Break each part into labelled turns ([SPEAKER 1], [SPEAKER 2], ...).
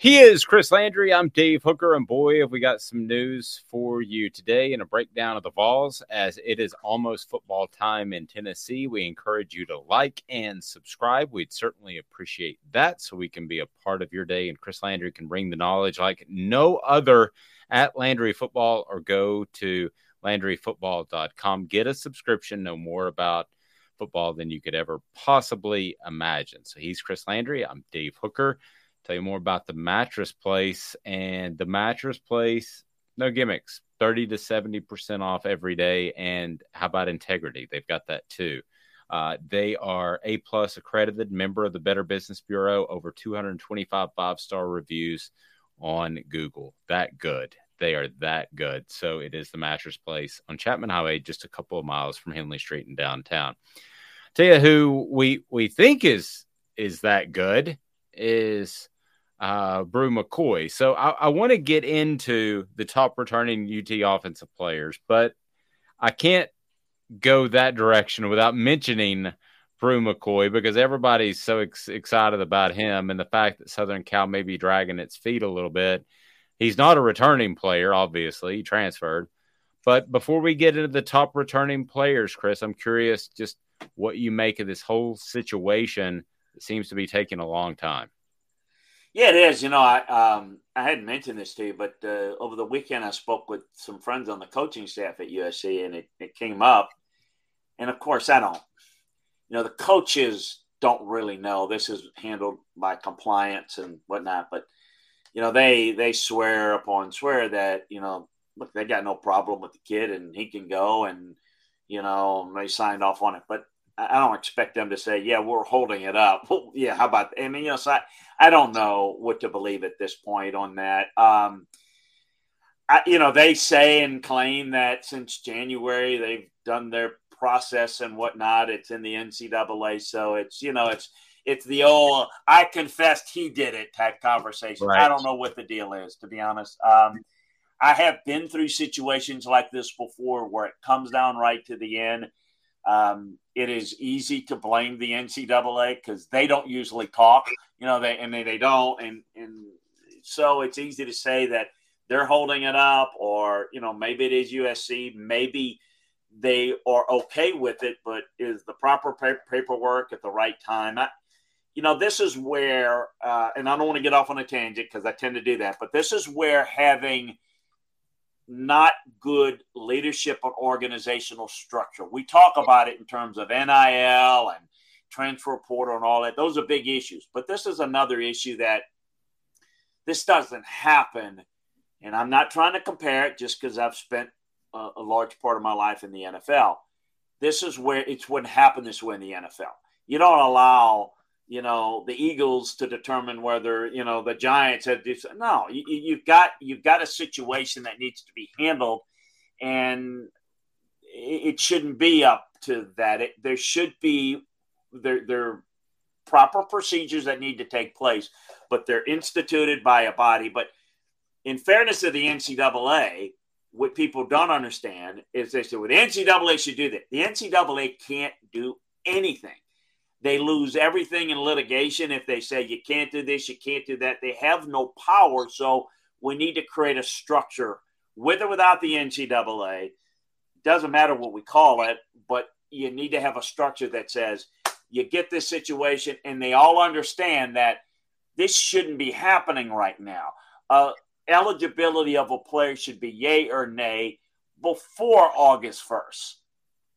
[SPEAKER 1] He is Chris Landry. I'm Dave Hooker, and boy, have we got some news for you today and a breakdown of the Vols as it is almost football time in Tennessee. We encourage you to like and subscribe. We'd certainly appreciate that so we can be a part of your day, and Chris Landry can bring the knowledge like no other at Landry Football or go to LandryFootball.com. Get a subscription, know more about football than you could ever possibly imagine. So he's Chris Landry. I'm Dave Hooker tell you more about the mattress place and the mattress place no gimmicks 30 to 70% off every day and how about integrity? They've got that too. Uh, they are a plus accredited member of the better business bureau over 225 five star reviews on google. That good. They are that good. So it is the mattress place on chapman highway just a couple of miles from henley street in downtown. Tell you who we we think is is that good is uh, Bru McCoy. So I, I want to get into the top returning UT offensive players, but I can't go that direction without mentioning Bru McCoy because everybody's so ex- excited about him and the fact that Southern Cal may be dragging its feet a little bit. He's not a returning player, obviously, he transferred. But before we get into the top returning players, Chris, I'm curious just what you make of this whole situation that seems to be taking a long time.
[SPEAKER 2] Yeah, it is. You know, I um, I hadn't mentioned this to you, but uh, over the weekend I spoke with some friends on the coaching staff at USC, and it, it came up. And of course, I don't. You know, the coaches don't really know. This is handled by compliance and whatnot, but you know, they they swear upon swear that you know, look, they got no problem with the kid, and he can go, and you know, they signed off on it. But I don't expect them to say, "Yeah, we're holding it up." Well, yeah, how about? I mean, you know, so I, I don't know what to believe at this point on that. Um, I, you know, they say and claim that since January they've done their process and whatnot. It's in the NCAA, so it's you know, it's it's the old "I confessed he did it" type conversation. Right. I don't know what the deal is, to be honest. Um, I have been through situations like this before, where it comes down right to the end um, it is easy to blame the NCAA because they don't usually talk, you know, they and they, they don't, and and so it's easy to say that they're holding it up, or you know, maybe it is USC, maybe they are okay with it, but is the proper paperwork at the right time? I, you know, this is where, uh, and I don't want to get off on a tangent because I tend to do that, but this is where having not good leadership or organizational structure. We talk about it in terms of NIL and transfer portal and all that. Those are big issues. But this is another issue that this doesn't happen. And I'm not trying to compare it just because I've spent a, a, large part of my life in the NFL. This is where it wouldn't happen this way in the NFL. You don't allow you know the Eagles to determine whether you know the Giants had this. No, you, you've got you've got a situation that needs to be handled, and it shouldn't be up to that. It, there should be there there proper procedures that need to take place, but they're instituted by a body. But in fairness to the NCAA, what people don't understand is they say, well, the NCAA should do that. The NCAA can't do anything. They lose everything in litigation if they say you can't do this, you can't do that. They have no power. So we need to create a structure with or without the NCAA. Doesn't matter what we call it, but you need to have a structure that says you get this situation and they all understand that this shouldn't be happening right now. Uh, eligibility of a player should be yay or nay before August 1st.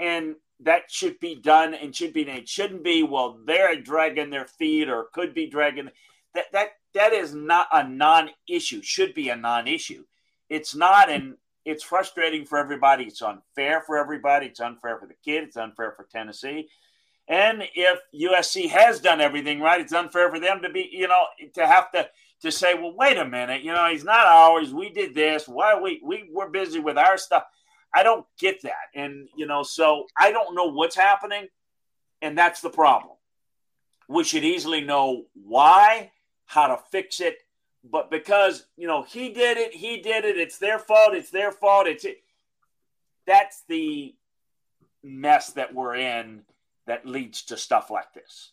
[SPEAKER 2] And that should be done and should be it shouldn't be. Well they're dragging their feet or could be dragging that that that is not a non-issue should be a non-issue. It's not and it's frustrating for everybody. It's unfair for everybody. It's unfair for the kid. It's unfair for tennessee. And if usc has done everything right it's unfair for them to be you know to have to to say well wait a minute. You know he's not ours we did this. Why we we we're busy with our stuff I don't get that. And, you know, so I don't know what's happening. And that's the problem. We should easily know why, how to fix it. But because, you know, he did it, he did it, it's their fault, it's their fault, it's it. That's the mess that we're in that leads to stuff like this.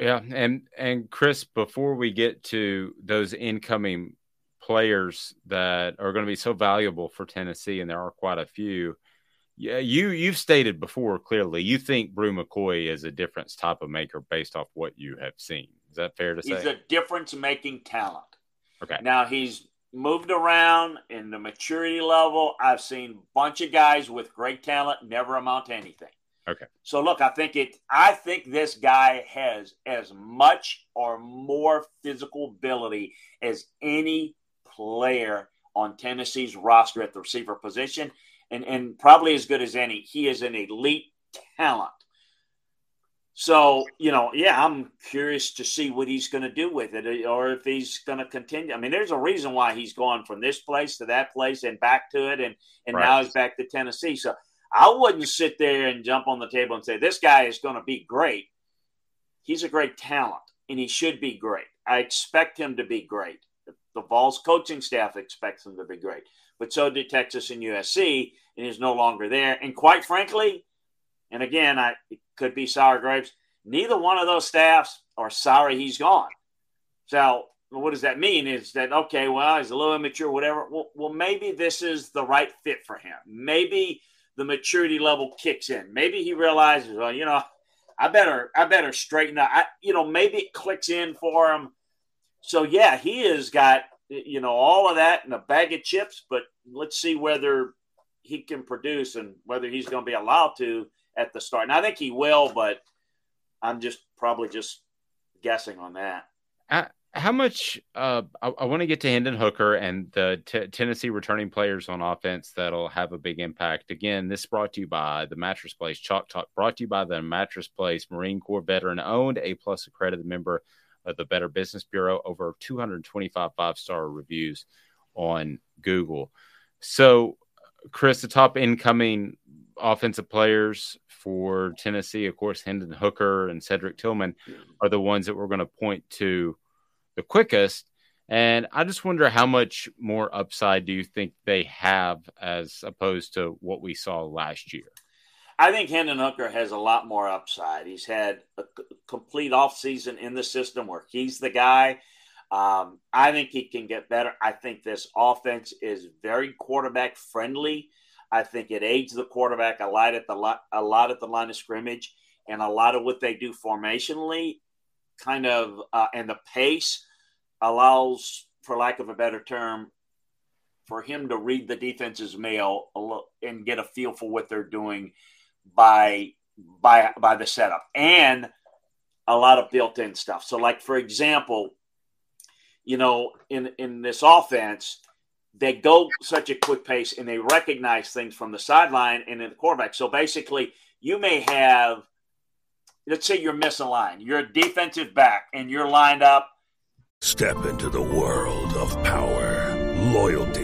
[SPEAKER 1] Yeah, and and Chris, before we get to those incoming players that are going to be so valuable for Tennessee, and there are quite a few. Yeah, you you've stated before clearly you think Bru McCoy is a difference type of maker based off what you have seen. Is that fair to
[SPEAKER 2] say?
[SPEAKER 1] He's
[SPEAKER 2] a difference making talent.
[SPEAKER 1] Okay.
[SPEAKER 2] Now he's moved around in the maturity level. I've seen a bunch of guys with great talent never amount to anything.
[SPEAKER 1] Okay.
[SPEAKER 2] So look, I think it I think this guy has as much or more physical ability as any player on Tennessee's roster at the receiver position, and, and probably as good as any. He is an elite talent. So, you know, yeah, I'm curious to see what he's going to do with it or if he's going to continue. I mean, there's a reason why he's gone from this place to that place and back to it. And, and right. now he's back to Tennessee. So I wouldn't sit there and jump on the table and say, this guy is going to be great. He's a great talent and he should be great. I expect him to be great. The Vols coaching staff expects him to be great, but so did Texas and USC, and he's no longer there. And quite frankly, and again, I it could be sour grapes. Neither one of those staffs are sorry he's gone. So what does that mean? Is that okay? Well, he's a little immature, whatever. Well, well, maybe this is the right fit for him. Maybe the maturity level kicks in. Maybe he realizes, well, you know, I better, I better straighten up. I, you know, maybe it clicks in for him so yeah, he has got you know all of that in a bag of chips. But let's see whether he can produce and whether he's going to be allowed to at the start. And I think he will, but I'm just probably just guessing on that.
[SPEAKER 1] Uh, how much? Uh, I, I want to get to Hendon Hooker and the t- Tennessee returning players on offense that'll have a big impact. Again, this brought to you by the Mattress Place Chalk Talk. Brought to you by the Mattress Place Marine Corps veteran owned, A plus accredited member of the Better Business Bureau, over 225 five star reviews on Google. So, Chris, the top incoming offensive players for Tennessee, of course, Hendon Hooker and Cedric Tillman are the ones that we're going to point to the quickest. And I just wonder how much more upside do you think they have as opposed to what we saw last year?
[SPEAKER 2] I think Hendon Hooker has a lot more upside. He's had a complete offseason in the system where he's the guy. Um, I think he can get better. I think this offense is very quarterback friendly. I think it aids the quarterback a lot at the a lot at the line of scrimmage, and a lot of what they do formationally, kind of, uh, and the pace allows, for lack of a better term, for him to read the defense's mail and get a feel for what they're doing by by by the setup and a lot of built-in stuff. So like for example, you know, in in this offense, they go such a quick pace and they recognize things from the sideline and in the quarterback. So basically, you may have let's say you're missing line. You're a defensive back and you're lined up.
[SPEAKER 3] Step into the world of power, loyalty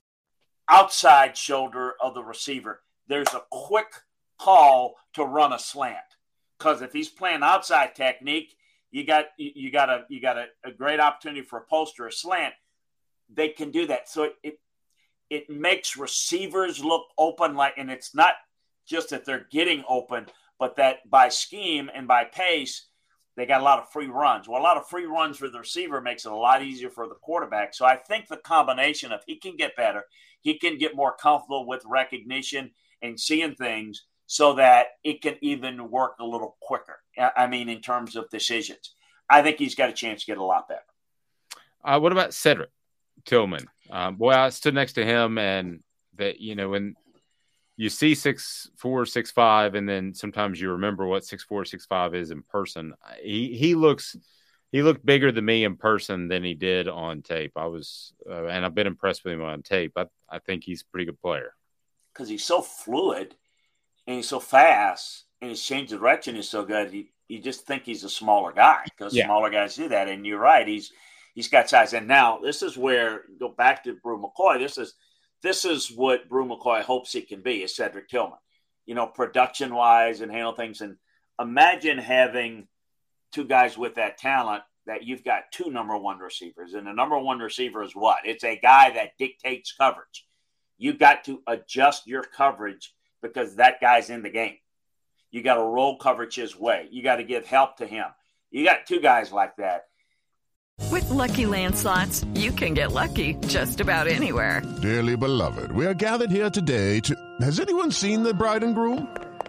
[SPEAKER 2] Outside shoulder of the receiver. There's a quick call to run a slant because if he's playing outside technique, you got you got a you got a, a great opportunity for a post or a slant. They can do that. So it, it it makes receivers look open like and it's not just that they're getting open, but that by scheme and by pace, they got a lot of free runs. Well, a lot of free runs for the receiver makes it a lot easier for the quarterback. So I think the combination of he can get better, he can get more comfortable with recognition and seeing things so that it can even work a little quicker. I mean, in terms of decisions, I think he's got a chance to get a lot better.
[SPEAKER 1] Uh, what about Cedric Tillman? Um, boy, I stood next to him, and that you know when you see six four six five, and then sometimes you remember what six four six five is in person. He he looks he looked bigger than me in person than he did on tape. I was, uh, and I've been impressed with him on tape. I I think he's a pretty good player
[SPEAKER 2] because he's so fluid and he's so fast and his change of direction is so good. You, you just think he's a smaller guy because yeah. smaller guys do that. And you're right, he's he's got size. And now this is where go back to Bru McCoy. This is this is what Bru McCoy hopes he can be is Cedric Tillman. You know, production wise and handle things. And imagine having two guys with that talent that you've got two number one receivers. And the number one receiver is what? It's a guy that dictates coverage. You've got to adjust your coverage because that guy's in the game. You got to roll coverage his way. You got to give help to him. You got two guys like that.
[SPEAKER 4] With lucky landslots, you can get lucky just about anywhere.
[SPEAKER 5] Dearly beloved, we are gathered here today to. Has anyone seen the bride and groom?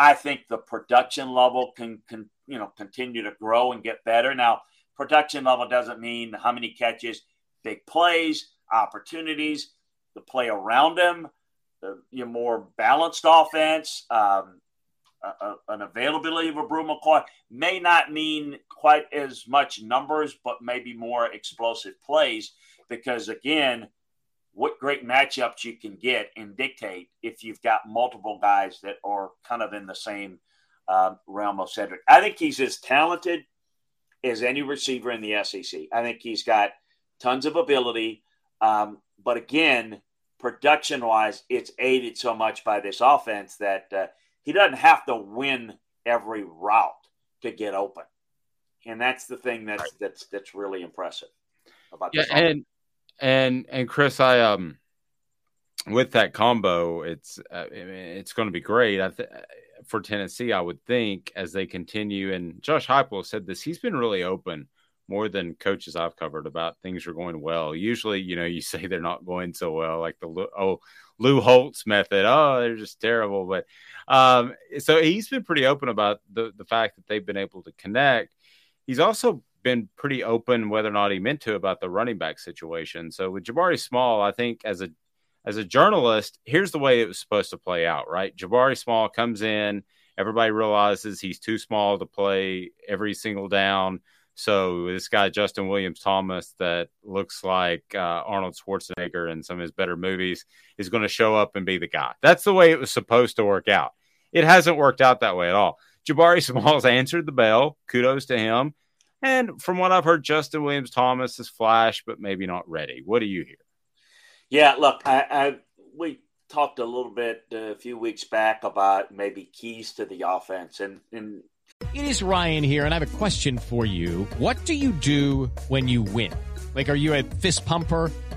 [SPEAKER 2] I think the production level can can you know continue to grow and get better. Now, production level doesn't mean how many catches, big plays, opportunities, the play around him the you know, more balanced offense, um, a, a, an availability of a Bru McCoy may not mean quite as much numbers, but maybe more explosive plays. Because again, what great matchups you can get and dictate if you've got multiple guys that are kind of in the same uh, realm of Cedric. I think he's as talented as any receiver in the SEC. I think he's got tons of ability. Um, but again, production wise, it's aided so much by this offense that uh, he doesn't have to win every route to get open, and that's the thing that's that's that's really impressive about
[SPEAKER 1] yeah,
[SPEAKER 2] this.
[SPEAKER 1] And and and Chris, I um with that combo, it's uh, it's going to be great. I th- for Tennessee, I would think as they continue. And Josh Heupel said this; he's been really open more than coaches I've covered about things are going well. Usually, you know, you say they're not going so well, like the oh Lou Holtz method. Oh, they're just terrible. But um, so he's been pretty open about the the fact that they've been able to connect. He's also been pretty open whether or not he meant to about the running back situation. So with Jabari Small, I think as a as a journalist, here's the way it was supposed to play out, right? Jabari Small comes in, everybody realizes he's too small to play every single down So this guy Justin Williams Thomas, that looks like uh, Arnold Schwarzenegger in some of his better movies, is going to show up and be the guy. That's the way it was supposed to work out. It hasn't worked out that way at all. Jabari Smalls answered the bell. Kudos to him. And from what I've heard, Justin Williams Thomas is flash, but maybe not ready. What do you hear?
[SPEAKER 2] Yeah, look, I, I we talked a little bit uh, a few weeks back about maybe keys to the offense, and and
[SPEAKER 6] it is Ryan here, and I have a question for you. What do you do when you win? Like, are you a fist pumper?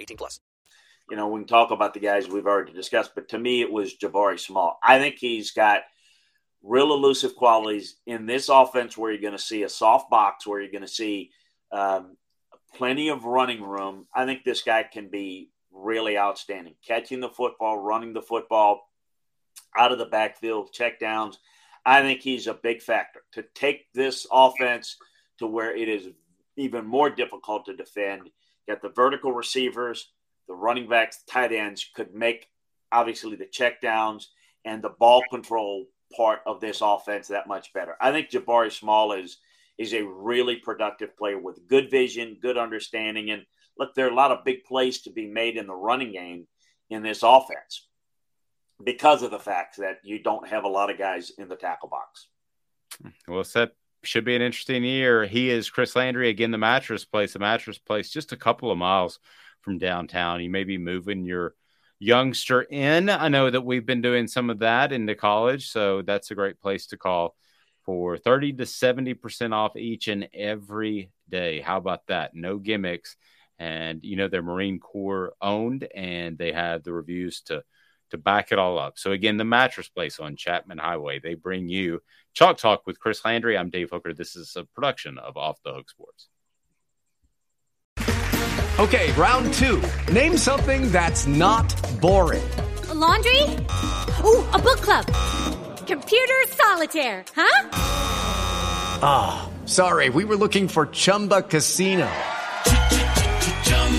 [SPEAKER 7] 18 plus.
[SPEAKER 2] You know, we can talk about the guys we've already discussed, but to me, it was Jabari Small. I think he's got real elusive qualities in this offense where you're going to see a soft box, where you're going to see um, plenty of running room. I think this guy can be really outstanding. Catching the football, running the football out of the backfield, check downs. I think he's a big factor to take this offense to where it is even more difficult to defend. Get the vertical receivers, the running backs, tight ends could make obviously the check downs and the ball control part of this offense that much better. I think Jabari Small is is a really productive player with good vision, good understanding, and look, there are a lot of big plays to be made in the running game in this offense because of the fact that you don't have a lot of guys in the tackle box. Hmm.
[SPEAKER 1] Well said should be an interesting year. He is Chris Landry again, the mattress place, the mattress place, just a couple of miles from downtown. You may be moving your youngster in. I know that we've been doing some of that into college, so that's a great place to call for 30 to 70% off each and every day. How about that? No gimmicks. And you know, they're Marine Corps owned and they have the reviews to to back it all up. So again, the mattress place on Chapman Highway, they bring you Chalk Talk with Chris Landry. I'm Dave Hooker. This is a production of Off the Hook Sports.
[SPEAKER 8] Okay, round two. Name something that's not boring.
[SPEAKER 9] A laundry? Ooh, a book club. Computer solitaire, huh?
[SPEAKER 8] Ah, oh, sorry. We were looking for Chumba Casino.